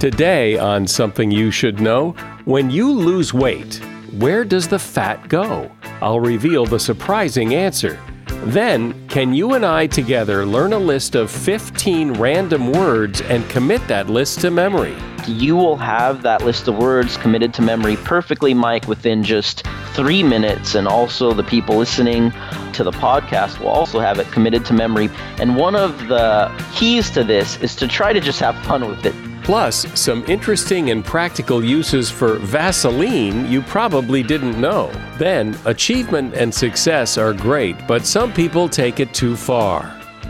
Today, on Something You Should Know, when you lose weight, where does the fat go? I'll reveal the surprising answer. Then, can you and I together learn a list of 15 random words and commit that list to memory? You will have that list of words committed to memory perfectly, Mike, within just three minutes. And also, the people listening to the podcast will also have it committed to memory. And one of the keys to this is to try to just have fun with it. Plus, some interesting and practical uses for Vaseline you probably didn't know. Then, achievement and success are great, but some people take it too far.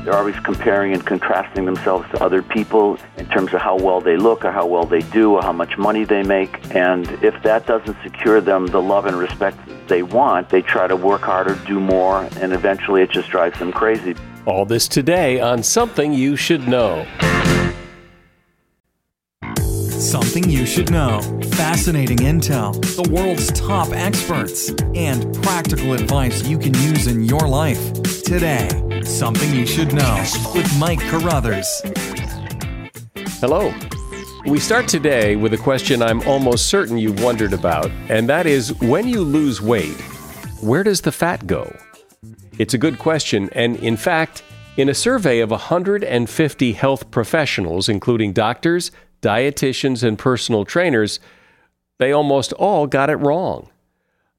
They're always comparing and contrasting themselves to other people in terms of how well they look or how well they do or how much money they make. And if that doesn't secure them the love and respect they want, they try to work harder, do more, and eventually it just drives them crazy. All this today on Something You Should Know. Something you should know. Fascinating intel, the world's top experts, and practical advice you can use in your life. Today, Something You Should Know with Mike Carruthers. Hello. We start today with a question I'm almost certain you've wondered about, and that is when you lose weight, where does the fat go? It's a good question, and in fact, in a survey of 150 health professionals, including doctors, dietitians, and personal trainers, they almost all got it wrong.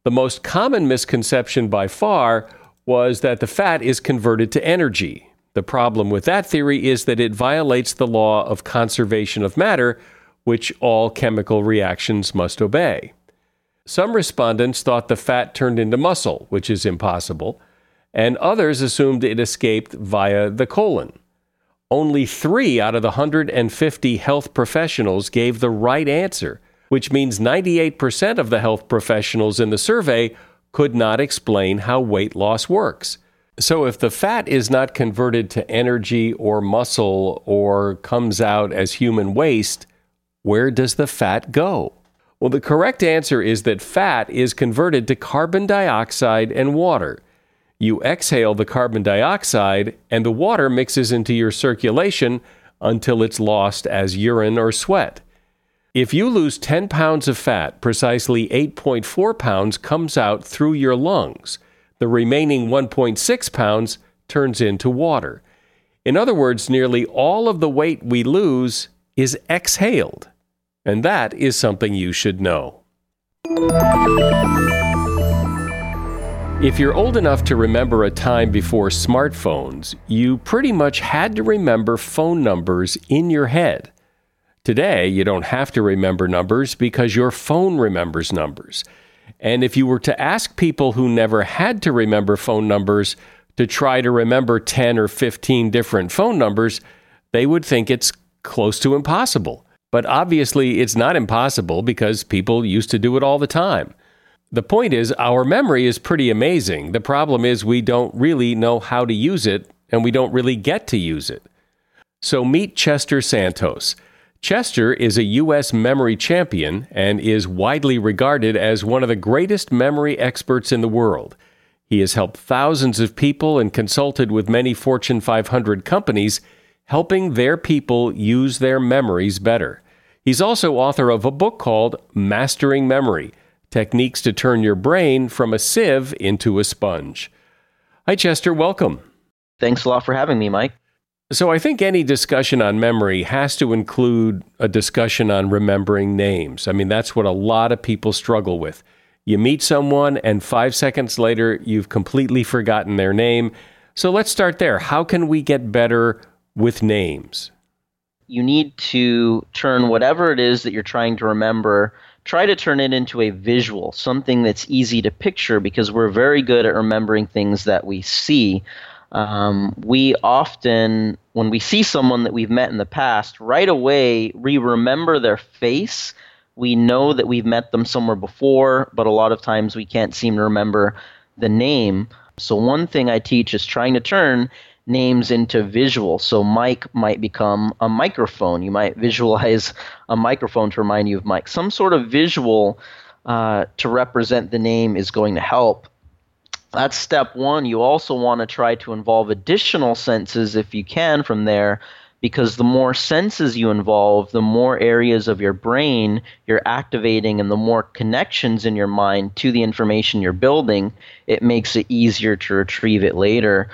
The most common misconception by far was that the fat is converted to energy. The problem with that theory is that it violates the law of conservation of matter, which all chemical reactions must obey. Some respondents thought the fat turned into muscle, which is impossible, and others assumed it escaped via the colon. Only three out of the 150 health professionals gave the right answer, which means 98% of the health professionals in the survey could not explain how weight loss works. So, if the fat is not converted to energy or muscle or comes out as human waste, where does the fat go? Well, the correct answer is that fat is converted to carbon dioxide and water. You exhale the carbon dioxide, and the water mixes into your circulation until it's lost as urine or sweat. If you lose 10 pounds of fat, precisely 8.4 pounds comes out through your lungs. The remaining 1.6 pounds turns into water. In other words, nearly all of the weight we lose is exhaled. And that is something you should know. If you're old enough to remember a time before smartphones, you pretty much had to remember phone numbers in your head. Today, you don't have to remember numbers because your phone remembers numbers. And if you were to ask people who never had to remember phone numbers to try to remember 10 or 15 different phone numbers, they would think it's close to impossible. But obviously, it's not impossible because people used to do it all the time. The point is, our memory is pretty amazing. The problem is, we don't really know how to use it, and we don't really get to use it. So, meet Chester Santos. Chester is a U.S. memory champion and is widely regarded as one of the greatest memory experts in the world. He has helped thousands of people and consulted with many Fortune 500 companies, helping their people use their memories better. He's also author of a book called Mastering Memory techniques to turn your brain from a sieve into a sponge. Hi, Chester. Welcome. Thanks a lot for having me, Mike. So, I think any discussion on memory has to include a discussion on remembering names. I mean, that's what a lot of people struggle with. You meet someone, and five seconds later, you've completely forgotten their name. So, let's start there. How can we get better with names? You need to turn whatever it is that you're trying to remember try to turn it into a visual, something that's easy to picture because we're very good at remembering things that we see. Um, we often, when we see someone that we've met in the past, right away we remember their face. We know that we've met them somewhere before, but a lot of times we can't seem to remember the name. So, one thing I teach is trying to turn names into visual. So Mike might become a microphone. You might visualize a microphone to remind you of Mike. Some sort of visual uh, to represent the name is going to help. That's step one. You also want to try to involve additional senses if you can from there because the more senses you involve, the more areas of your brain you're activating and the more connections in your mind to the information you're building, it makes it easier to retrieve it later.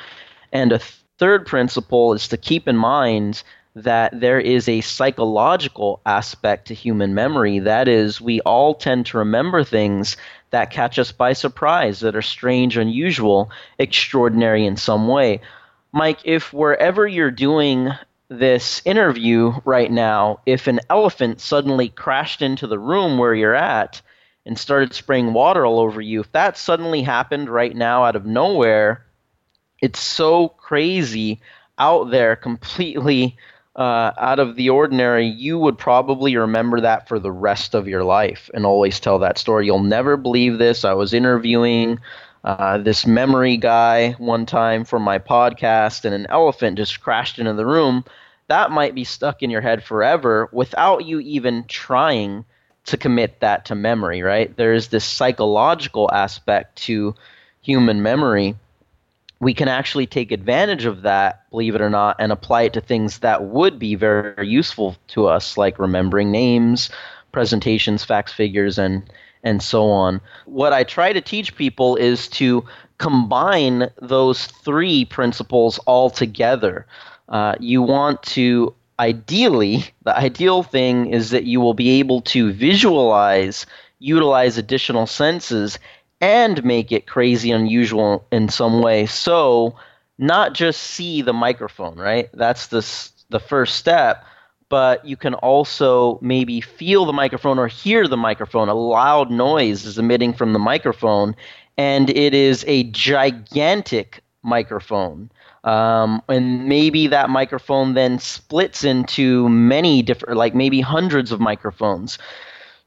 And a third principle is to keep in mind that there is a psychological aspect to human memory. That is, we all tend to remember things that catch us by surprise, that are strange, unusual, extraordinary in some way. Mike, if wherever you're doing this interview right now, if an elephant suddenly crashed into the room where you're at and started spraying water all over you, if that suddenly happened right now out of nowhere, it's so crazy out there, completely uh, out of the ordinary, you would probably remember that for the rest of your life and always tell that story. You'll never believe this. I was interviewing uh, this memory guy one time for my podcast, and an elephant just crashed into the room. That might be stuck in your head forever without you even trying to commit that to memory, right? There is this psychological aspect to human memory we can actually take advantage of that, believe it or not, and apply it to things that would be very useful to us, like remembering names, presentations, facts, figures, and and so on. What I try to teach people is to combine those three principles all together. Uh, you want to ideally, the ideal thing is that you will be able to visualize, utilize additional senses, and make it crazy unusual in some way. So, not just see the microphone, right? That's the the first step, but you can also maybe feel the microphone or hear the microphone. A loud noise is emitting from the microphone, and it is a gigantic microphone. Um, and maybe that microphone then splits into many different, like maybe hundreds of microphones.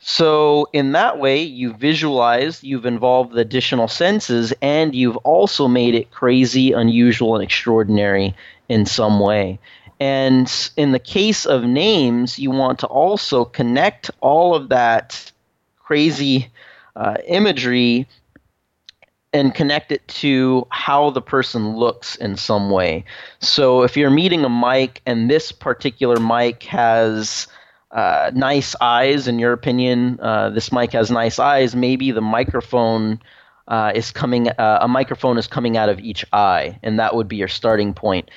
So, in that way, you've visualized, you've involved the additional senses, and you've also made it crazy, unusual, and extraordinary in some way. And in the case of names, you want to also connect all of that crazy uh, imagery and connect it to how the person looks in some way. So if you're meeting a Mike and this particular Mike has uh, nice eyes, in your opinion, uh, this Mike has nice eyes. Maybe the microphone uh, is coming, uh, a microphone is coming out of each eye, and that would be your starting point.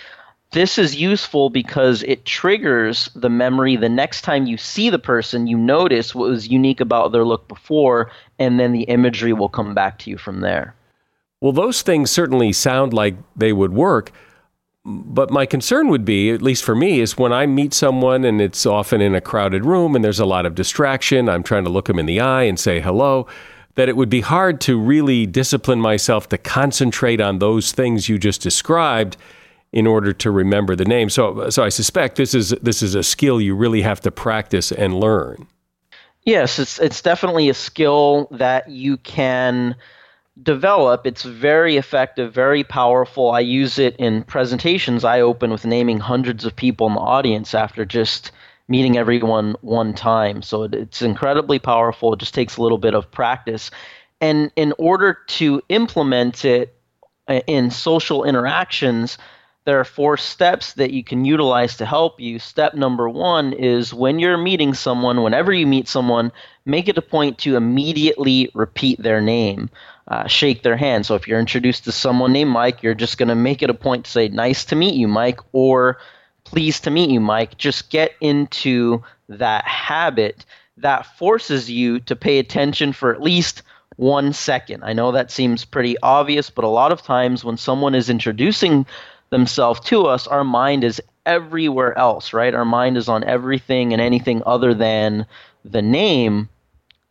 This is useful because it triggers the memory. The next time you see the person, you notice what was unique about their look before, and then the imagery will come back to you from there. Well, those things certainly sound like they would work. But my concern would be, at least for me, is when I meet someone and it's often in a crowded room and there's a lot of distraction, I'm trying to look them in the eye and say hello, that it would be hard to really discipline myself to concentrate on those things you just described in order to remember the name. So, so I suspect this is this is a skill you really have to practice and learn. Yes, it's it's definitely a skill that you can develop. It's very effective, very powerful. I use it in presentations. I open with naming hundreds of people in the audience after just meeting everyone one time. So it's incredibly powerful. It just takes a little bit of practice. And in order to implement it uh, in social interactions, there are four steps that you can utilize to help you. Step number one is when you're meeting someone, whenever you meet someone, make it a point to immediately repeat their name uh, shake their hand. So if you're introduced to someone named Mike, you're just going to make it a point to say, nice to meet you, Mike, or pleased to meet you, Mike. Just get into that habit that forces you to pay attention for at least one second. I know that seems pretty obvious, but a lot of times when someone is introducing themselves to us, our mind is everywhere else, right? Our mind is on everything and anything other than the name.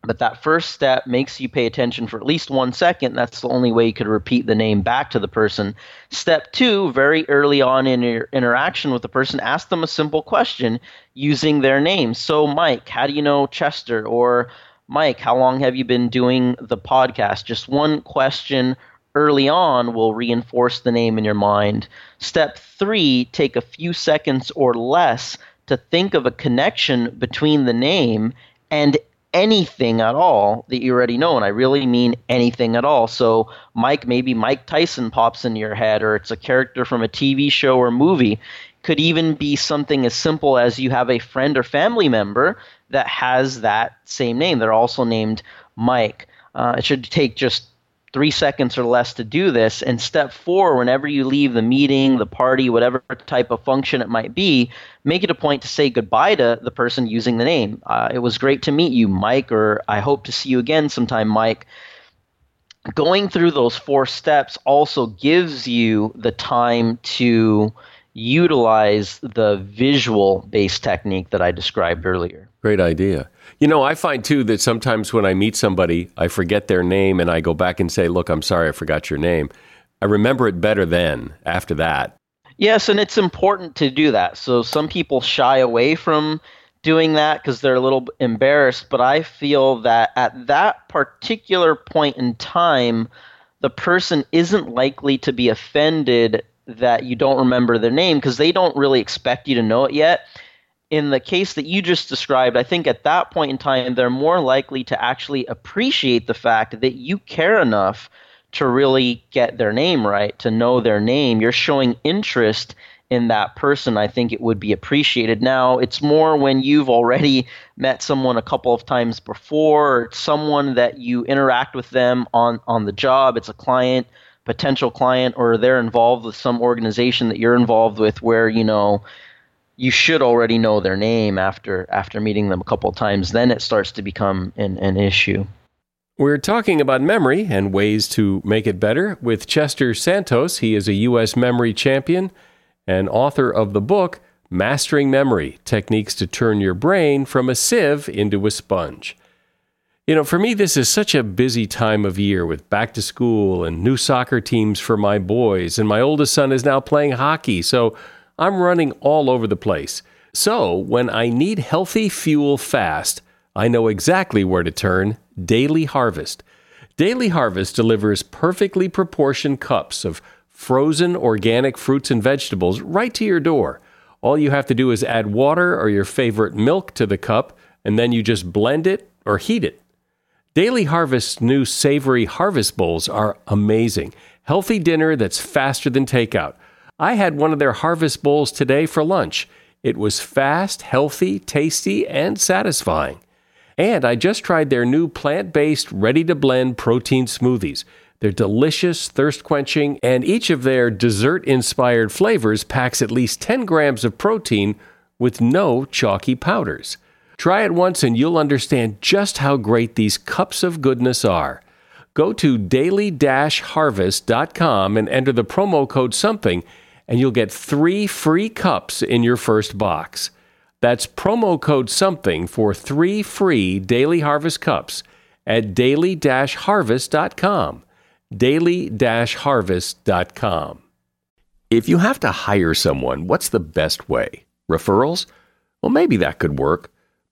But that first step makes you pay attention for at least one second. That's the only way you could repeat the name back to the person. Step two, very early on in your interaction with the person, ask them a simple question using their name. So, Mike, how do you know Chester? Or, Mike, how long have you been doing the podcast? Just one question early on will reinforce the name in your mind. Step three, take a few seconds or less to think of a connection between the name and anything at all that you already know. And I really mean anything at all. So, Mike, maybe Mike Tyson pops into your head, or it's a character from a TV show or movie. Could even be something as simple as you have a friend or family member that has that same name. They're also named Mike. Uh, it should take just three seconds or less to do this. And step four, whenever you leave the meeting, the party, whatever type of function it might be, make it a point to say goodbye to the person using the name. Uh, it was great to meet you, Mike, or I hope to see you again sometime, Mike. Going through those four steps also gives you the time to utilize the visual based technique that I described earlier. Great idea. You know, I find too that sometimes when I meet somebody, I forget their name and I go back and say, Look, I'm sorry, I forgot your name. I remember it better then, after that. Yes, and it's important to do that. So some people shy away from doing that because they're a little embarrassed, but I feel that at that particular point in time, the person isn't likely to be offended that you don't remember their name because they don't really expect you to know it yet. In the case that you just described, I think at that point in time, they're more likely to actually appreciate the fact that you care enough to really get their name right, to know their name. You're showing interest in that person, I think it would be appreciated. Now, it's more when you've already met someone a couple of times before, it's someone that you interact with them on, on the job, it's a client potential client or they're involved with some organization that you're involved with where you know you should already know their name after after meeting them a couple of times then it starts to become an, an issue we're talking about memory and ways to make it better with Chester Santos. He is a U.S. memory champion and author of the book Mastering Memory Techniques to Turn Your Brain from a Sieve into a Sponge. You know, for me, this is such a busy time of year with back to school and new soccer teams for my boys, and my oldest son is now playing hockey, so I'm running all over the place. So, when I need healthy fuel fast, I know exactly where to turn Daily Harvest. Daily Harvest delivers perfectly proportioned cups of frozen organic fruits and vegetables right to your door. All you have to do is add water or your favorite milk to the cup, and then you just blend it or heat it. Daily Harvest's new savory harvest bowls are amazing. Healthy dinner that's faster than takeout. I had one of their harvest bowls today for lunch. It was fast, healthy, tasty, and satisfying. And I just tried their new plant based, ready to blend protein smoothies. They're delicious, thirst quenching, and each of their dessert inspired flavors packs at least 10 grams of protein with no chalky powders. Try it once and you'll understand just how great these cups of goodness are. Go to daily harvest.com and enter the promo code something, and you'll get three free cups in your first box. That's promo code something for three free Daily Harvest cups at daily harvest.com. Daily harvest.com. If you have to hire someone, what's the best way? Referrals? Well, maybe that could work.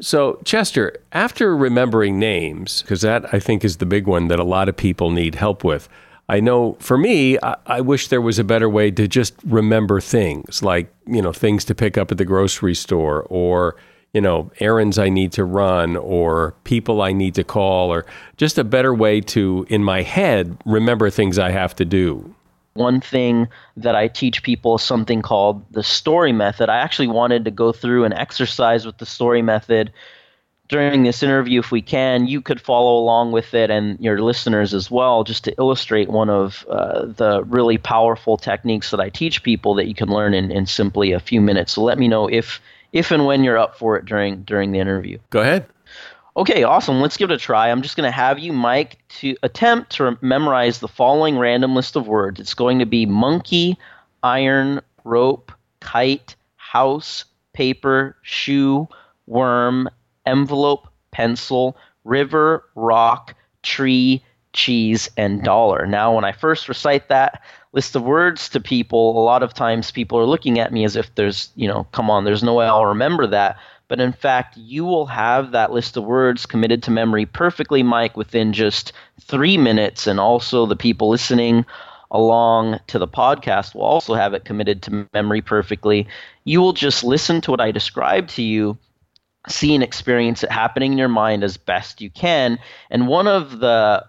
So, Chester, after remembering names, because that I think is the big one that a lot of people need help with, I know for me, I, I, wish there was a better way to just remember things like, you know, things to pick up at the grocery store or you know, errands I need to run or people I need to call or just a better way to, in my head, remember things I have to do. One thing that I teach people something called the story method. I actually wanted to go through an exercise with the story method during this interview if we can. You could follow along with it and your listeners as well, just to illustrate one of uh, the really powerful techniques that I teach people that you can learn in, in simply a few minutes. So let me know if if and when you're up for it during during the interview. Go ahead. Okay, awesome. Let's give it a try. I'm just going to have you, Mike, to attempt to memorize the following random list of words. It's going to be monkey, iron, rope, kite, house, paper, shoe, worm, envelope, pencil, river, rock, tree, cheese, and dollar. Now, when I first recite that, list of words to people, a lot of times people are looking at me as if there's, you know, come on, there's no way I'll remember that. But in fact, you will have that list of words committed to memory perfectly, Mike, within just three minutes. And also, the people listening along to the podcast will also have it committed to memory perfectly. You will just listen to what I describe to you see and experience it happening in your mind as best you can. And one of the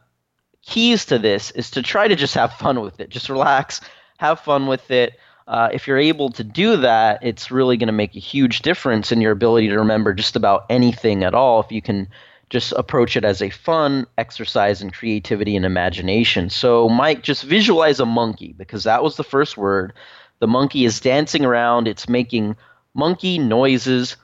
keys to this is to try to just have fun with it. Just relax, have fun with it. Uh, if you're able to do that, it's really going to make a huge difference in your ability to remember just about anything at all. If you can just approach it as a fun exercise in creativity and imagination. So, Mike, just visualize a monkey because that was the first word. The monkey is dancing around, it's making monkey noises,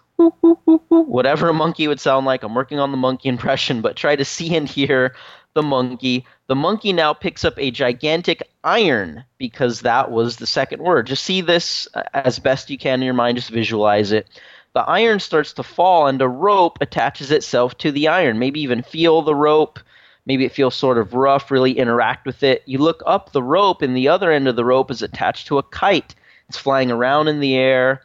whatever a monkey would sound like. I'm working on the monkey impression, but try to see and hear the monkey. The monkey now picks up a gigantic iron because that was the second word. Just see this uh, as best you can in your mind, just visualize it. The iron starts to fall and a rope attaches itself to the iron. Maybe even feel the rope. Maybe it feels sort of rough, really interact with it. You look up the rope, and the other end of the rope is attached to a kite. It's flying around in the air.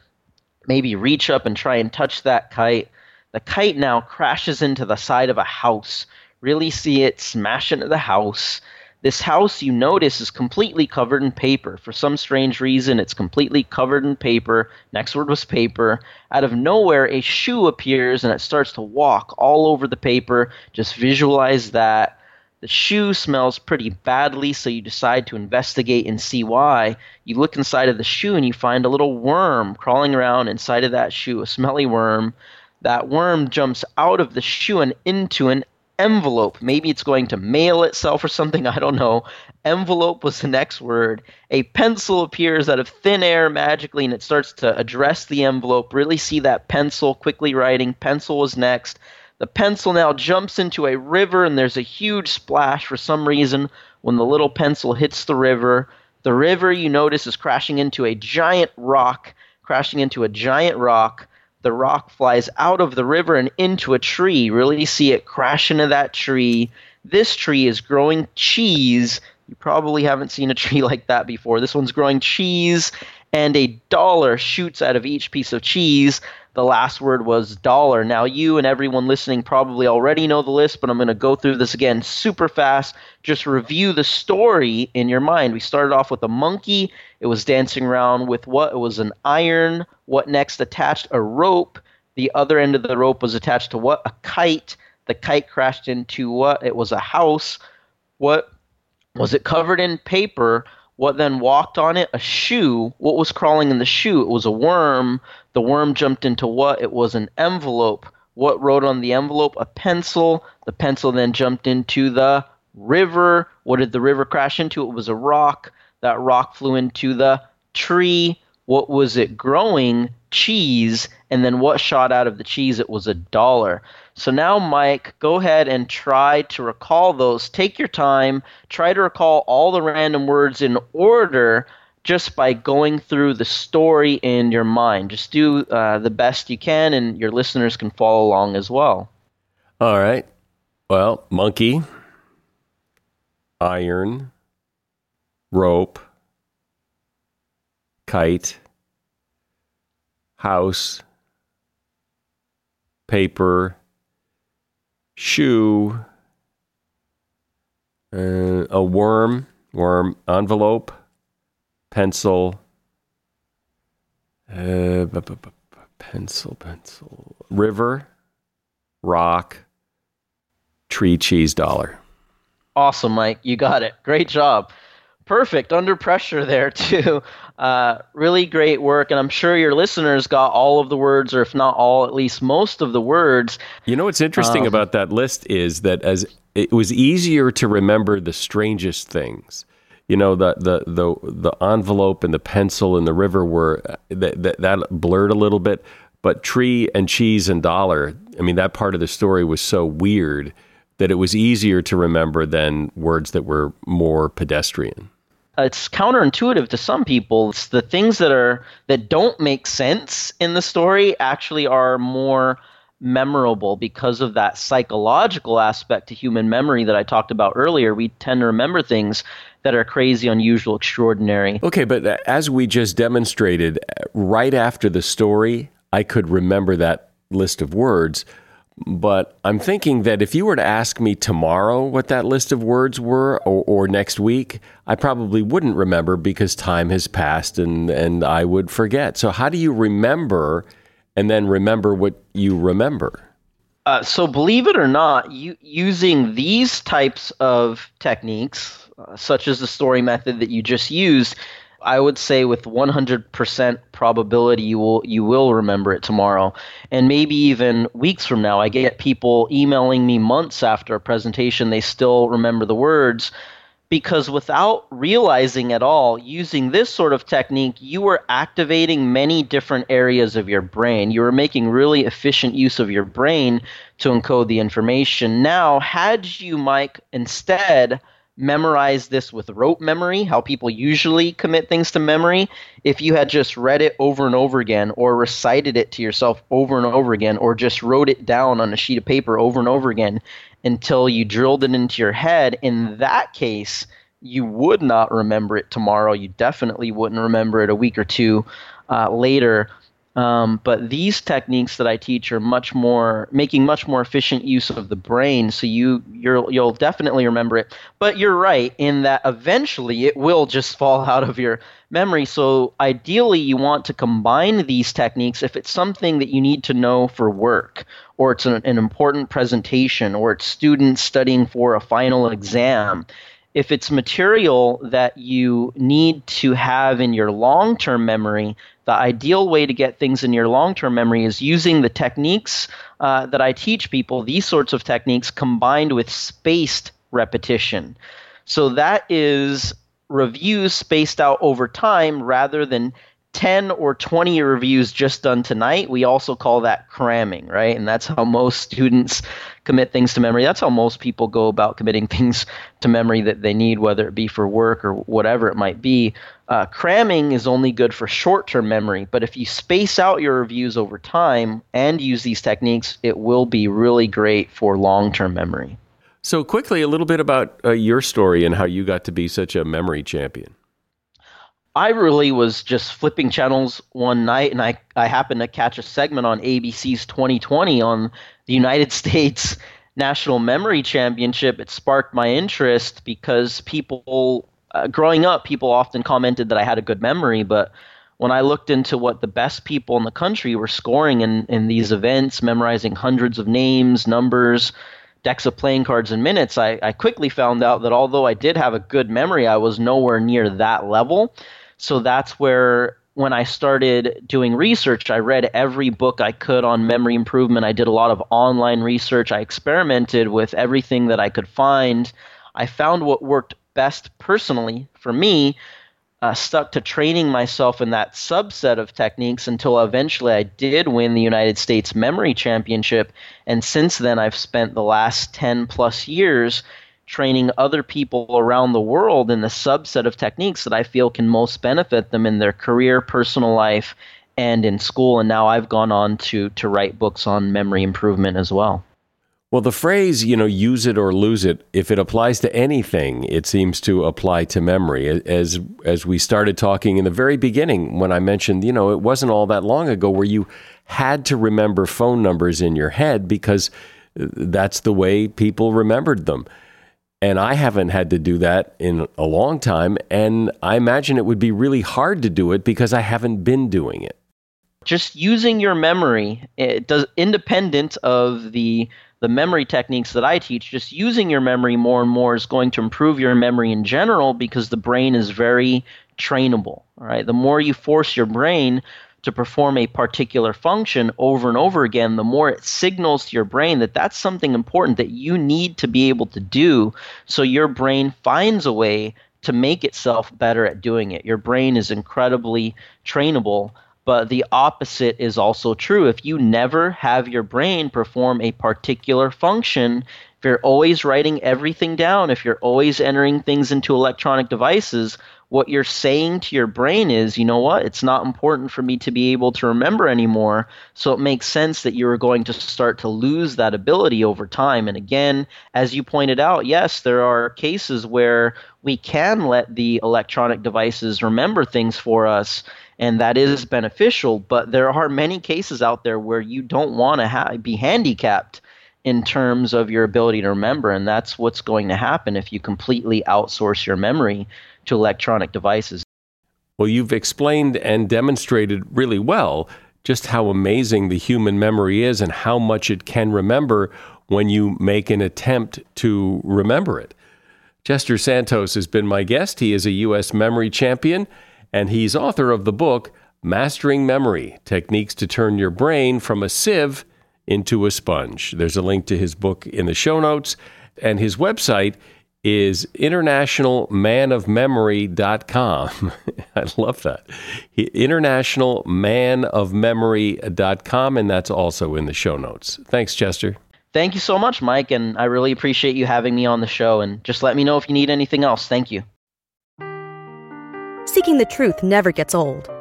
Maybe reach up and try and touch that kite. The kite now crashes into the side of a house really see it smash into the house. This house, you notice, is completely covered in paper. For some strange reason, it's completely covered in paper. Next word was paper. Out of nowhere, a shoe appears and it starts to walk all over the paper. Just visualize that. The shoe smells pretty badly, so you decide to investigate and see why. You look inside of the shoe and you find a little worm crawling around inside of that shoe, a smelly worm. That worm jumps out of the shoe and into an envelope. Maybe it's going to mail itself or something. I don't know. Envelope was the next word. A pencil appears out of thin air magically and it starts to address the envelope. Really see that pencil quickly writing. Pencil was next. The pencil now jumps into a river and there's a huge splash for some reason when the little pencil hits the river. The river, you notice, is crashing into a giant rock, crashing into a giant rock the rock flies out of the river and into a tree. Really see it crash into that tree. This tree is growing cheese. You probably haven't seen a tree like that before. This one's growing cheese, and a dollar shoots out of each piece of cheese. The last word was dollar. Now, you and everyone listening probably already know the list, but I'm going to go through this again super fast. Just review the story in your mind. We started off with a monkey. It was dancing around with what? It was an iron. What next? Attached a rope. The other end of the rope was attached to what? A kite. The kite crashed into what? It was a house. What was it covered in paper? What then walked on it? A shoe. What was crawling in the shoe? It was a worm. The worm jumped into what? It was an envelope. What wrote on the envelope? A pencil. The pencil then jumped into the river. What did the river crash into? It was a rock. That rock flew into the tree. What was it growing? Cheese. And then what shot out of the cheese? It was a dollar. So now, Mike, go ahead and try to recall those. Take your time. Try to recall all the random words in order just by going through the story in your mind. Just do uh, the best you can, and your listeners can follow along as well. All right. Well, monkey, iron, rope, kite, house, paper, shoe, uh, a worm, worm envelope, pencil, uh, pencil, pencil, river, rock, tree, cheese, dollar. Awesome, Mike. You got it. Great job perfect under pressure there too. Uh, really great work, and I'm sure your listeners got all of the words, or if not all, at least most of the words. You know what's interesting um, about that list is that as it was easier to remember the strangest things. You know the the the the envelope and the pencil and the river were that that, that blurred a little bit, but tree and cheese and dollar. I mean that part of the story was so weird that it was easier to remember than words that were more pedestrian it's counterintuitive to some people. It's the things that are that don't make sense in the story actually are more memorable because of that psychological aspect to human memory that I talked about earlier. We tend to remember things that are crazy, unusual, extraordinary. Okay, but as we just demonstrated, uh, right after the story, I could remember that list of words. But I'm thinking that if you were to ask me tomorrow what that list of words were or, or, next week, I probably wouldn't remember because time has passed and, and I would forget. So, how do you remember and then remember what you remember? Uh, so, believe it or not, you, using these types of techniques, uh, such as the story method that you just used, I would say with 100% probability you will you will remember it tomorrow. And maybe even weeks from now I get people emailing me months after a presentation they still remember the words. Because without realizing at all using this sort of technique you were activating many different areas of your brain. You were making really efficient use of your brain to encode the information. Now had you Mike instead memorize this with rote memory, how people usually commit things to memory, if you had just read it over and over again, or recited it to yourself over and over again, or just wrote it down on a sheet of paper over and over again until you drilled it into your head, in that case, you would not remember it tomorrow. You definitely wouldn't remember it a week or two uh, later. Um, but these techniques that I teach are much more making much more efficient use of the brain. So you you're, you'll definitely remember it. But you're right in that eventually it will just fall out of your memory. So ideally, you want to combine these techniques if it's something that you need to know for work, or it's an, an important presentation, or it's students studying for a final exam if it's material that you need to have in your long term memory, the ideal way to get things in your long term memory is using the techniques uh, that I teach people, these sorts of techniques combined with spaced repetition. So that is reviews spaced out over time rather than 10 or 20 reviews just done tonight, we also call that cramming, right? And that's how most students commit things to memory. That's how most people go about committing things to memory that they need, whether it be for work or whatever it might be. Uh, cramming is only good for short term memory, but if you space out your reviews over time and use these techniques, it will be really great for long term memory. So, quickly, a little bit about uh, your story and how you got to be such a memory champion. I really was just flipping channels one night and I, I happened to catch a segment on ABC's 2020 on the United States National Memory Championship. It sparked my interest because people, uh, growing up, people often commented that I had a good memory, but when I looked into what the best people in the country were scoring in, in these events, memorizing hundreds of names, numbers, decks of playing cards, in minutes, I, I quickly found out that although I did have a good memory, I was nowhere near that level. So that's where when I started doing research, I read every book I could on memory improvement. I did a lot of online research. I experimented with everything that I could find. I found what worked best personally for me uh, stuck to training myself in that subset of techniques until eventually I did win the United States Memory Championship. And since then, I've spent the last 10 plus years training other people around the world in the subset of techniques that I feel can most benefit them in their career, personal life, and in school. And now I've gone on to, to write books on memory improvement as well. Well, the phrase, you know, use it or lose it, if it applies to anything, it seems to apply to memory. As as we started talking in the very beginning when I mentioned, you know, it wasn't all that long ago where you had to remember phone numbers in your head because uh, that's the way people remembered them. And I haven't had to do that in a long time, and I imagine it would be really hard to do it because I haven't been doing it. Just using your memory, it does independent of the the memory techniques that I teach, just using your memory more and more is going to improve your memory in general because the brain is very trainable. Right? The more you force your brain to perform a particular function over and over again, the more it signals to your brain that that's something important that you need to be able to do. So your brain finds a way to make itself better at doing it. Your brain is incredibly trainable. But the opposite is also true. If you never have your brain perform a particular function, if you're always writing everything down, if you're always entering things into electronic devices, what you're saying to your brain is, you know what, it's not important for me to be able to remember anymore. So it makes sense that you're going to start to lose that ability over time. And again, as you pointed out, yes, there are cases where we can let the electronic devices remember things for us and that is beneficial. But there are many cases out there where you don't want to ha- be handicapped in terms of your ability to remember, and that's what's going to happen if you completely outsource your memory to electronic devices. Well, you've explained and demonstrated really well just how amazing the human memory is and how much it can remember when you make an attempt to remember it. Chester Santos has been my guest. He is a U.S. memory champion and he's author of the book Mastering Memory Techniques to Turn Your Brain from a Sieve into a Sponge. There's a link to his book in the show notes, and his website is internationalmanofmemory.com. I love that. Internationalmanofmemory.com, and that's also in the show notes. Thanks, Chester. Thank you so much, Mike, and I really appreciate you having me on the show. And just let me know if you need anything else. Thank you. Seeking the truth never gets old.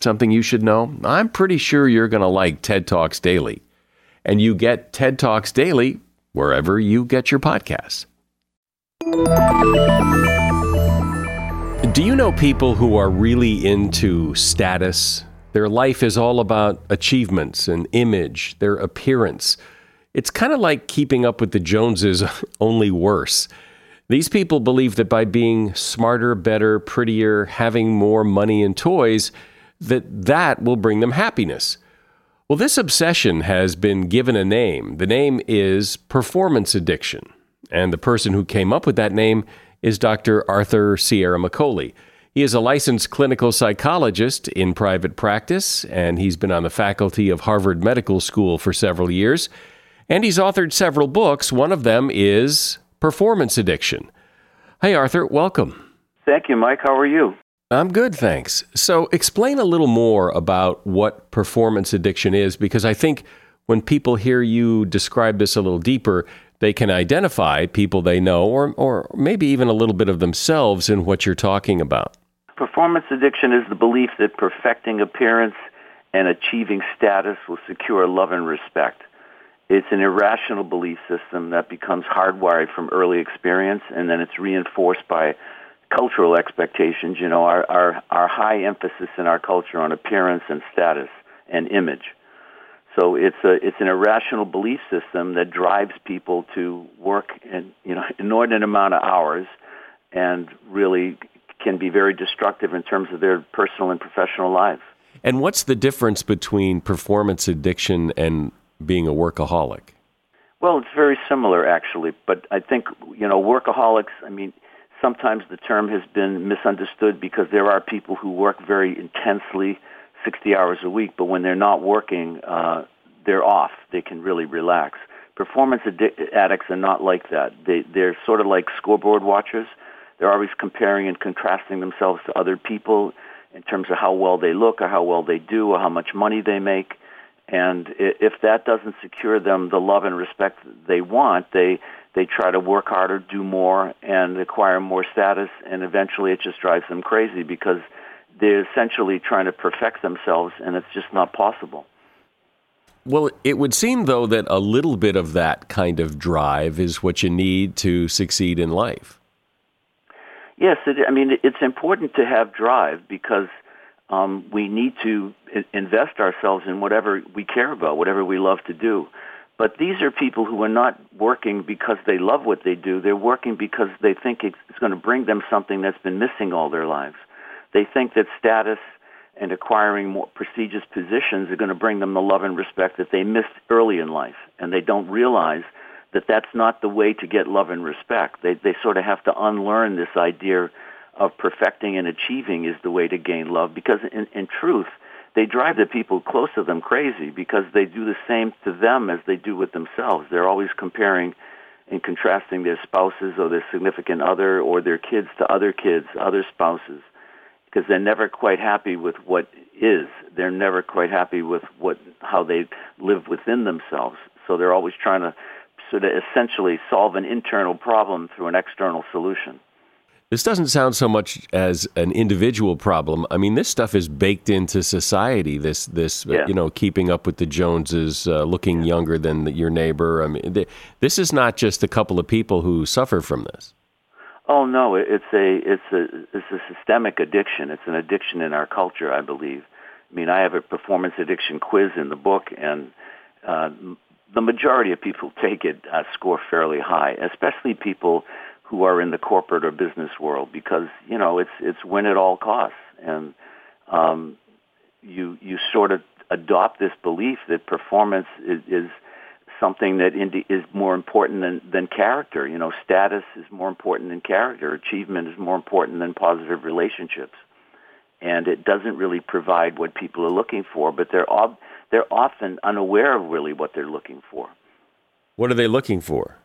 something you should know? I'm pretty sure you're going to like TED Talks Daily. And you get TED Talks Daily wherever you get your podcasts. Do you know people who are really into status? Their life is all about achievements and image, their appearance. It's kind of like keeping up with the Joneses, only worse. These people believe that by being smarter, better, prettier, having more money and toys, that that will bring them happiness. Well, this obsession has been given a name. The name is performance addiction. And the person who came up with that name is Dr. Arthur Ciaramicoli. He is a licensed clinical psychologist in private practice, and he's been on the faculty of Harvard Medical School for several years. And he's authored several books. One of them is Performance Addiction. Hey, Arthur, welcome. Thank you, Mike. How are you? I'm good, thanks. So, explain a little more about what performance addiction is, because I think when people hear you describe this a little deeper, they can identify people they know or, or maybe even a little bit of themselves in what you're talking about. Performance addiction is the belief that perfecting appearance and achieving status will secure love and respect. It's an irrational belief system that becomes hardwired from early experience, and then it's reinforced by cultural expectations. You know, our, our, our high emphasis in our culture on appearance and status and image. So it's a it's an irrational belief system that drives people to work in you know inordinate amount of hours, and really can be very destructive in terms of their personal and professional lives. And what's the difference between performance addiction and being a workaholic? Well, it's very similar actually, but I think you know workaholics. I mean, sometimes the term has been misunderstood because there are people who work very intensely, 60 hours a week, but when they're not working, uh, they're off. They can really relax. Performance addi- addicts are not like that. They, they're sort of like scoreboard watchers. They're always comparing and contrasting themselves to other people in terms of how well they look or how well they do or how much money they make. And if that doesn't secure them the love and respect they want, they they try to work harder, do more, and acquire more status, and eventually it just drives them crazy because they're essentially trying to perfect themselves, and it's just not possible. Well, it would seem, though, that a little bit of that kind of drive is what you need to succeed in life. Yes, it, I mean, it's important to have drive because um, we need to invest ourselves in whatever we care about, whatever we love to do. But these are people who are not working because they love what they do. They're working because they think it's going to bring them something that's been missing all their lives. They think that status and acquiring more prestigious positions are going to bring them the love and respect that they missed early in life. And they don't realize that that's not the way to get love and respect. They, they sort of have to unlearn this idea of perfecting and achieving is the way to gain love because in, in truth, they drive the people close to them crazy because they do the same to them as they do with themselves. They're always comparing and contrasting their spouses or their significant other or their kids to other kids, other spouses, because they're never quite happy with what is. They're never quite happy with what how they live within themselves. So they're always trying to sort of essentially solve an internal problem through an external solution. This doesn't sound so much as an individual problem. I mean, this stuff is baked into society. This, this, uh, yeah. you know, keeping up with the Joneses, uh, looking yeah. younger than the, your neighbor. I mean, th- this is not just a couple of people who suffer from this. Oh no, it's a it's a it's a systemic addiction. It's an addiction in our culture, I believe. I mean, I have a performance addiction quiz in the book, and uh, the majority of people take it uh, score fairly high, especially people who are in the corporate or business world because you know it's it's win at all costs and um, you you sort of adopt this belief that performance is, is something that is more important than, than character. You know, status is more important than character. Achievement is more important than positive relationships. And it doesn't really provide what people are looking for, but they're ob- they're often unaware of really what they're looking for. What are they looking for?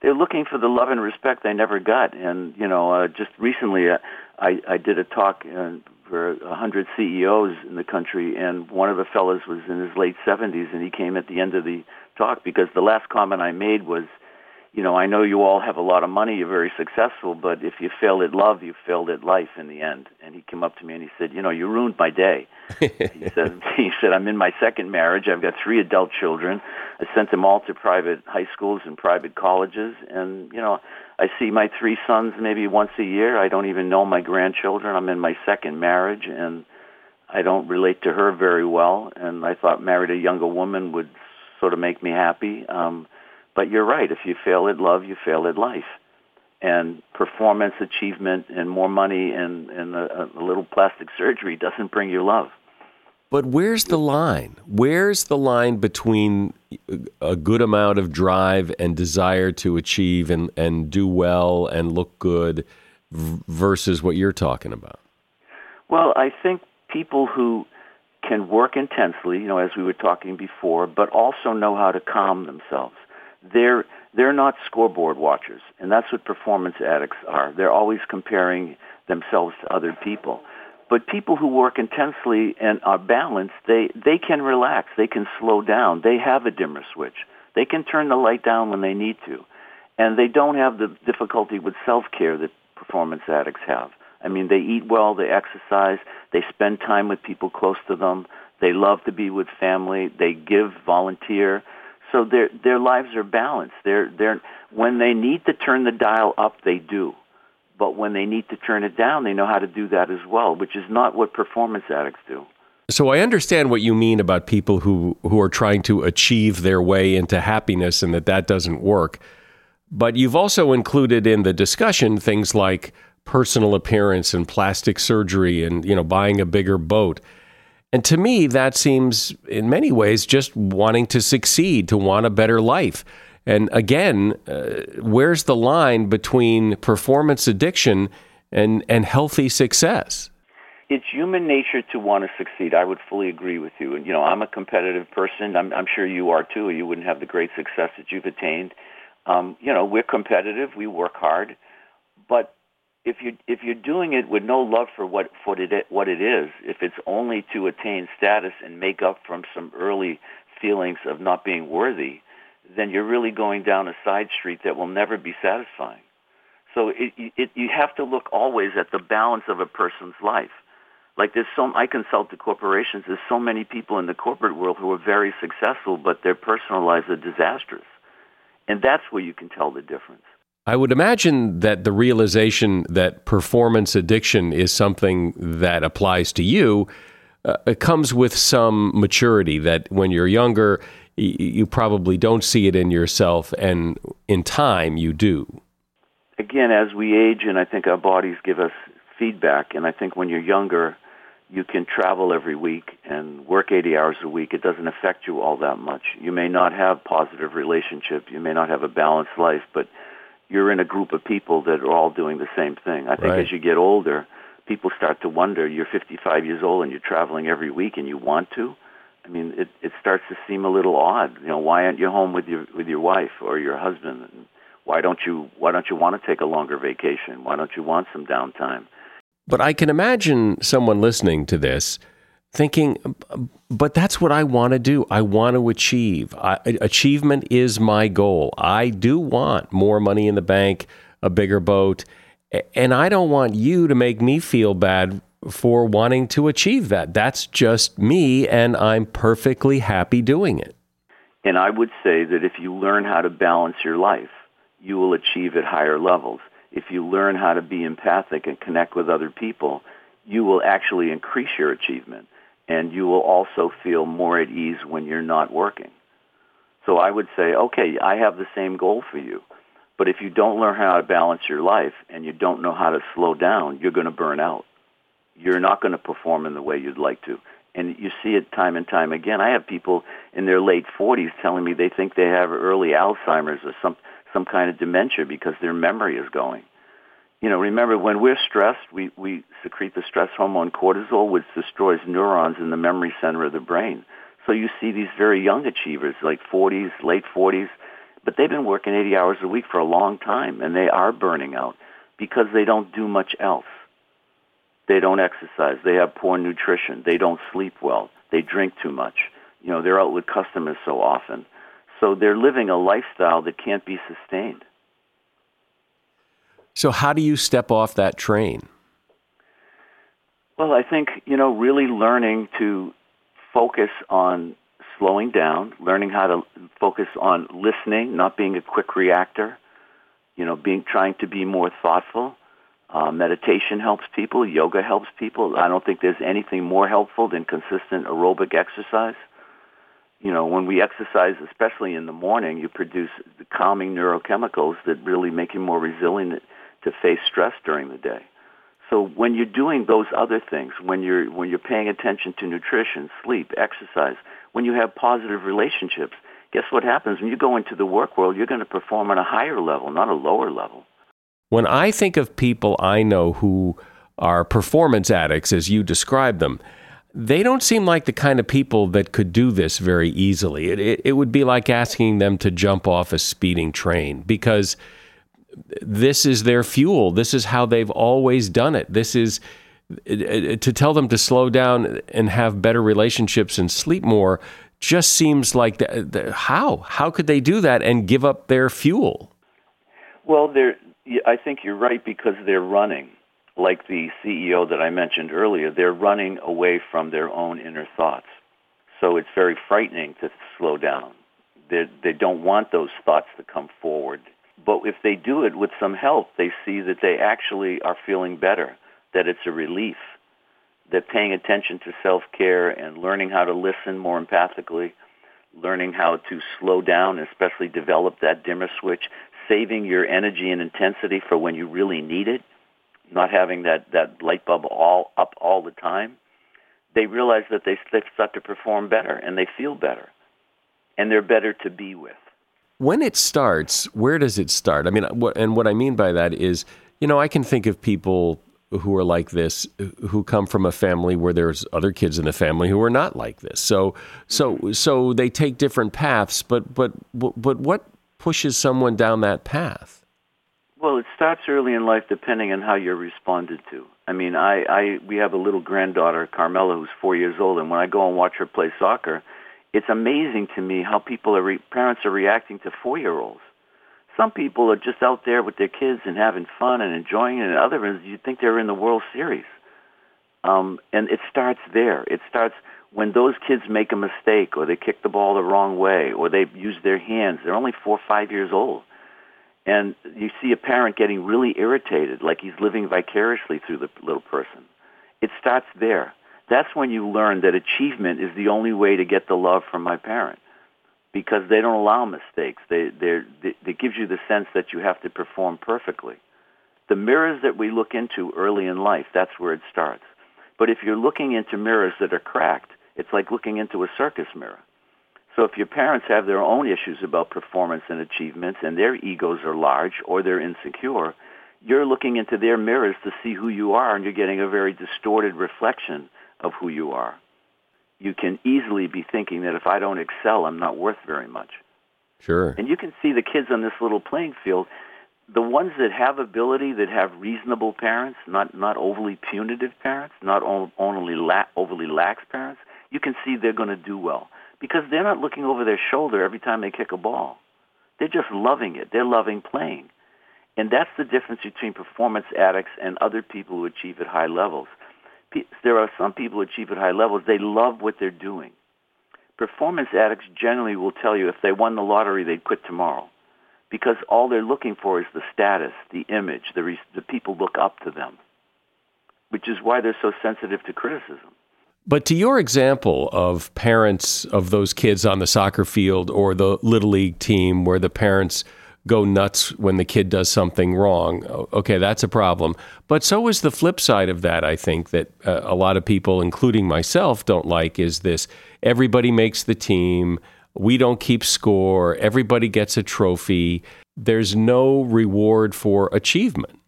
They're looking for the love and respect they never got. And you know, uh, just recently, uh, I I did a talk uh, for a hundred CEOs in the country, and one of the fellows was in his late seventies, and he came at the end of the talk because the last comment I made was, you know, I know you all have a lot of money, you're very successful, but if you fail at love, you failed at life in the end. And he came up to me and he said, you know, you ruined my day. he said, he said, I'm in my second marriage. I've got three adult children. I sent them all to private high schools and private colleges. And, you know, I see my three sons maybe once a year. I don't even know my grandchildren. I'm in my second marriage and I don't relate to her very well. And I thought married a younger woman would sort of make me happy. Um, but you're right. If you fail at love, you fail at life. And performance, achievement, and more money and, and a, a little plastic surgery doesn't bring you love. But where's the line? Where's the line between a good amount of drive and desire to achieve and, and do well and look good versus what you're talking about? Well, I think people who can work intensely, you know, as we were talking before, but also know how to calm themselves. They're they're not scoreboard watchers, and that's what performance addicts are. They're always comparing themselves to other people. But people who work intensely and are balanced, they they can relax, they can slow down. They have a dimmer switch. They can turn the light down when they need to. And they don't have the difficulty with self-care that performance addicts have. I mean, they eat well, they exercise, they spend time with people close to them, they love to be with family, they give, volunteer. So their their lives are balanced. They're they're when they need to turn the dial up, they do. But when they need to turn it down, they know how to do that as well, which is not what performance addicts do. So I understand what you mean about people who who are trying to achieve their way into happiness and that that doesn't work. But you've also included in the discussion things like personal appearance and plastic surgery and you know buying a bigger boat. And to me that seems in many ways just wanting to succeed, to want a better life. And again, uh, where's the line between performance addiction and and healthy success? It's human nature to want to succeed. I would fully agree with you. And you know, I'm a competitive person. I'm, I'm sure you are too. or You wouldn't have the great success that you've attained. Um, you know, we're competitive. We work hard, but if you if you're doing it with no love for what for it what it is, if it's only to attain status and make up from some early feelings of not being worthy, then you're really going down a side street that will never be satisfying. So it, it, you have to look always at the balance of a person's life. Like there's so I consult the corporations. There's so many people in the corporate world who are very successful, but their personal lives are disastrous, and that's where you can tell the difference. I would imagine that the realization that performance addiction is something that applies to you uh, comes with some maturity. That when you're younger, y- you probably don't see it in yourself, and in time, you do. Again, as we age, and I think our bodies give us feedback, and I think when you're younger, you can travel every week and work 80 hours a week. It doesn't affect you all that much. You may not have positive relationship. You may not have a balanced life, but you're in a group of people that are all doing the same thing. I think Right. as you get older, people start to wonder, you're 55 years old and you're traveling every week and you want to? I mean, it, it starts to seem a little odd. You know, why aren't you home with your with your wife or your husband? And why don't you why don't you want to take a longer vacation? Why don't you want some downtime? But I can imagine someone listening to this thinking, but that's what I want to do. I want to achieve. I, achievement is my goal. I do want more money in the bank, a bigger boat, and I don't want you to make me feel bad for wanting to achieve that. That's just me, and I'm perfectly happy doing it. And I would say that if you learn how to balance your life, you will achieve at higher levels. If you learn how to be empathic and connect with other people, you will actually increase your achievement. And you will also feel more at ease when you're not working. So I would say, okay, I have the same goal for you. But if you don't learn how to balance your life and you don't know how to slow down, you're going to burn out. You're not going to perform in the way you'd like to. And you see it time and time again. I have people in their late 40s telling me they think they have early Alzheimer's or some some kind of dementia because their memory is going. You know, remember when we're stressed, we we secrete the stress hormone cortisol, which destroys neurons in the memory center of the brain. So you see these very young achievers, like 40s, late 40s, but they've been working 80 hours a week for a long time, and they are burning out because they don't do much else. They don't exercise. They have poor nutrition. They don't sleep well. They drink too much. You know, they're out with customers so often. So they're living a lifestyle that can't be sustained. So, how do you step off that train? Well, I think, you know, really learning to focus on slowing down, learning how to focus on listening, not being a quick reactor, you know, being trying to be more thoughtful. Uh, meditation helps people. Yoga helps people. I don't think there's anything more helpful than consistent aerobic exercise. You know, when we exercise, especially in the morning, you produce the calming neurochemicals that really make you more resilient to face stress during the day. So when you're doing those other things, when you're when you're paying attention to nutrition, sleep, exercise, when you have positive relationships, guess what happens when you go into the work world, you're going to perform on a higher level, not a lower level. When I think of people I know who are performance addicts as you describe them, they don't seem like the kind of people that could do this very easily. It, it, it would be like asking them to jump off a speeding train because this is their fuel. This is how they've always done it. This is to tell them to slow down and have better relationships and sleep more just seems like the, the, how? How could they do that and give up their fuel? Well they're i think you're right because they're running. Like the ceo that i mentioned earlier they're running away from their own inner thoughts. So it's very frightening to slow down. They, they don't want those thoughts to come forward but if they do it with some help, they see that they actually are feeling better, that it's a relief, that paying attention to self-care and learning how to listen more empathically, learning how to slow down, especially develop that dimmer switch, saving your energy and intensity for when you really need it, not having that, that light bulb all up all the time, they realize that they start to perform better and they feel better. And they're better to be with when it starts, where does it start? I mean, uh, what, and what I mean by that is, you know, I can think of people who are like this who come from a family where there's other kids in the family who are not like this. So, so, mm-hmm. so they take different paths. But, but, but what pushes someone down that path? Well, it starts early in life, depending on how you're responded to. I mean, I, I, we have a little granddaughter, Carmela, who's four years old, and when I go and watch her play soccer it's amazing to me how people are re- parents are reacting to four-year-olds. Some people are just out there with their kids and having fun and enjoying it, and others you think they're in the World Series. Um, and it starts there. It starts when those kids make a mistake, or they kick the ball the wrong way, or they use their hands. They're only four or five years old, and you see a parent getting really irritated, like he's living vicariously through the little person. It starts there that's when you learn that achievement is the only way to get the love from my parent because they don't allow mistakes. They, they, they, gives you the sense that you have to perform perfectly. The mirrors that we look into early in life, that's where it starts. But if you're looking into mirrors that are cracked, it's like looking into a circus mirror. So if your parents have their own issues about performance and achievements and their egos are large or they're insecure, you're looking into their mirrors to see who you are and you're getting a very distorted reflection of who you are. You can easily be thinking that if I don't excel, I'm not worth very much. Sure. And you can see the kids on this little playing field, the ones that have ability, that have reasonable parents, not not overly punitive parents, not only la- overly lax parents, you can see they're going to do well because they're not looking over their shoulder every time they kick a ball. They're just loving it. They're loving playing. And that's the difference between performance addicts and other people who achieve at high levels there are some people who achieve at high levels. They love what they're doing. Performance addicts generally will tell you if they won the lottery, they'd quit tomorrow because all they're looking for is the status, the image, the, re- the people look up to them, which is why they're so sensitive to criticism. But to your example of parents of those kids on the soccer field or the little league team where the parents go nuts when the kid does something wrong. Okay, that's a problem. But so is the flip side of that, I think, that uh, a lot of people, including myself, don't like is this everybody makes the team, we don't keep score, everybody gets a trophy. There's no reward for achievement.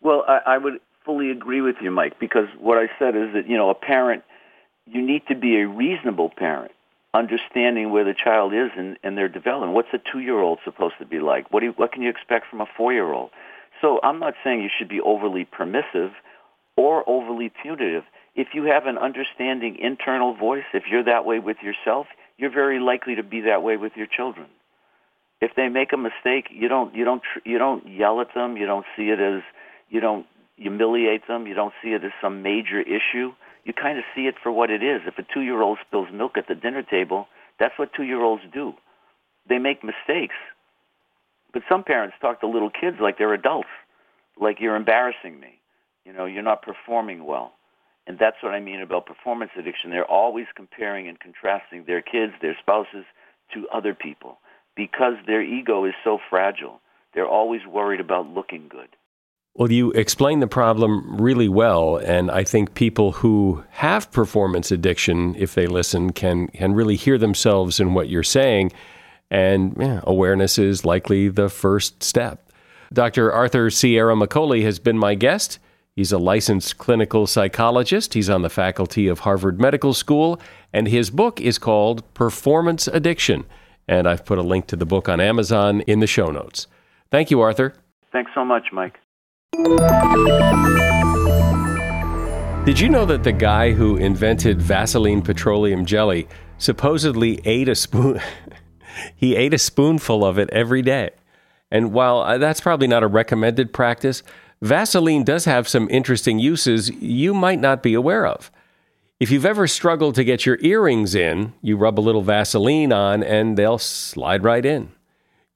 Well, I, I would fully agree with you, Mike, because what I said is that, you know, a parent, you need to be a reasonable parent understanding where the child is in, in their development. What's a two-year-old supposed to be like? What, do you, what can you expect from a four-year-old? So I'm not saying you should be overly permissive or overly punitive. If you have an understanding internal voice, if you're that way with yourself, you're very likely to be that way with your children. If they make a mistake, you don't you don't you don't yell at them. You don't see it as you don't humiliate them. You don't see it as some major issue. You kind of see it for what it is. If a two-year-old spills milk at the dinner table, that's what two-year-olds do. They make mistakes. But some parents talk to little kids like they're adults, like you're embarrassing me. You know, you're not performing well. And that's what I mean about performance addiction. They're always comparing and contrasting their kids, their spouses, to other people because their ego is so fragile. They're always worried about looking good. Well, you explain the problem really well, and I think people who have performance addiction, if they listen, can can really hear themselves in what you're saying, and yeah, awareness is likely the first step. Dr. Arthur Ciaramicoli has been my guest. He's a licensed clinical psychologist. He's on the faculty of Harvard Medical School, and his book is called Performance Addiction. And I've put a link to the book on Amazon in the show notes. Thank you, Arthur. Thanks so much, Mike. Did you know that the guy who invented Vaseline petroleum jelly supposedly ate a spoon he ate a spoonful of it every day? And while uh, that's probably not a recommended practice, Vaseline does have some interesting uses you might not be aware of. If you've ever struggled to get your earrings in, you rub a little Vaseline on and they'll slide right in.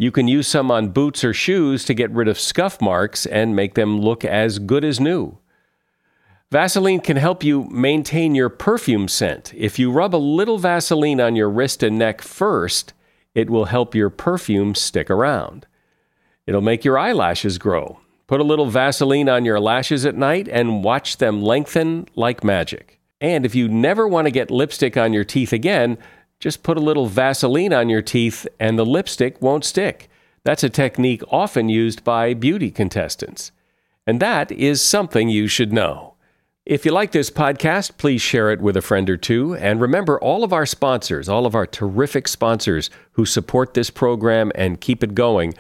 You can use some on boots or shoes to get rid of scuff marks and make them look as good as new. Vaseline can help you maintain your perfume scent. If you rub a little Vaseline on your wrist and neck first, it will help your perfume stick around. It'll make your eyelashes grow. Put a little Vaseline on your lashes at night and watch them lengthen like magic. And if you never want to get lipstick on your teeth again, just put a little Vaseline on your teeth and the lipstick won't stick. That's a technique often used by beauty contestants. And that is something you should know. If you like this podcast, please share it with a friend or two. And remember, all of our sponsors, all of our terrific sponsors who support this program and keep it going,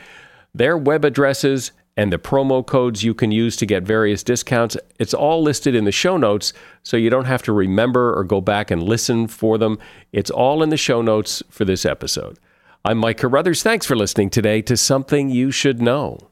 their web addresses and the promo codes you can use to get various discounts. It's all listed in the show notes, so you don't have to remember or go back and listen for them. It's all in the show notes for this episode. I'm Mike Carruthers. Thanks for listening today to Something You Should Know.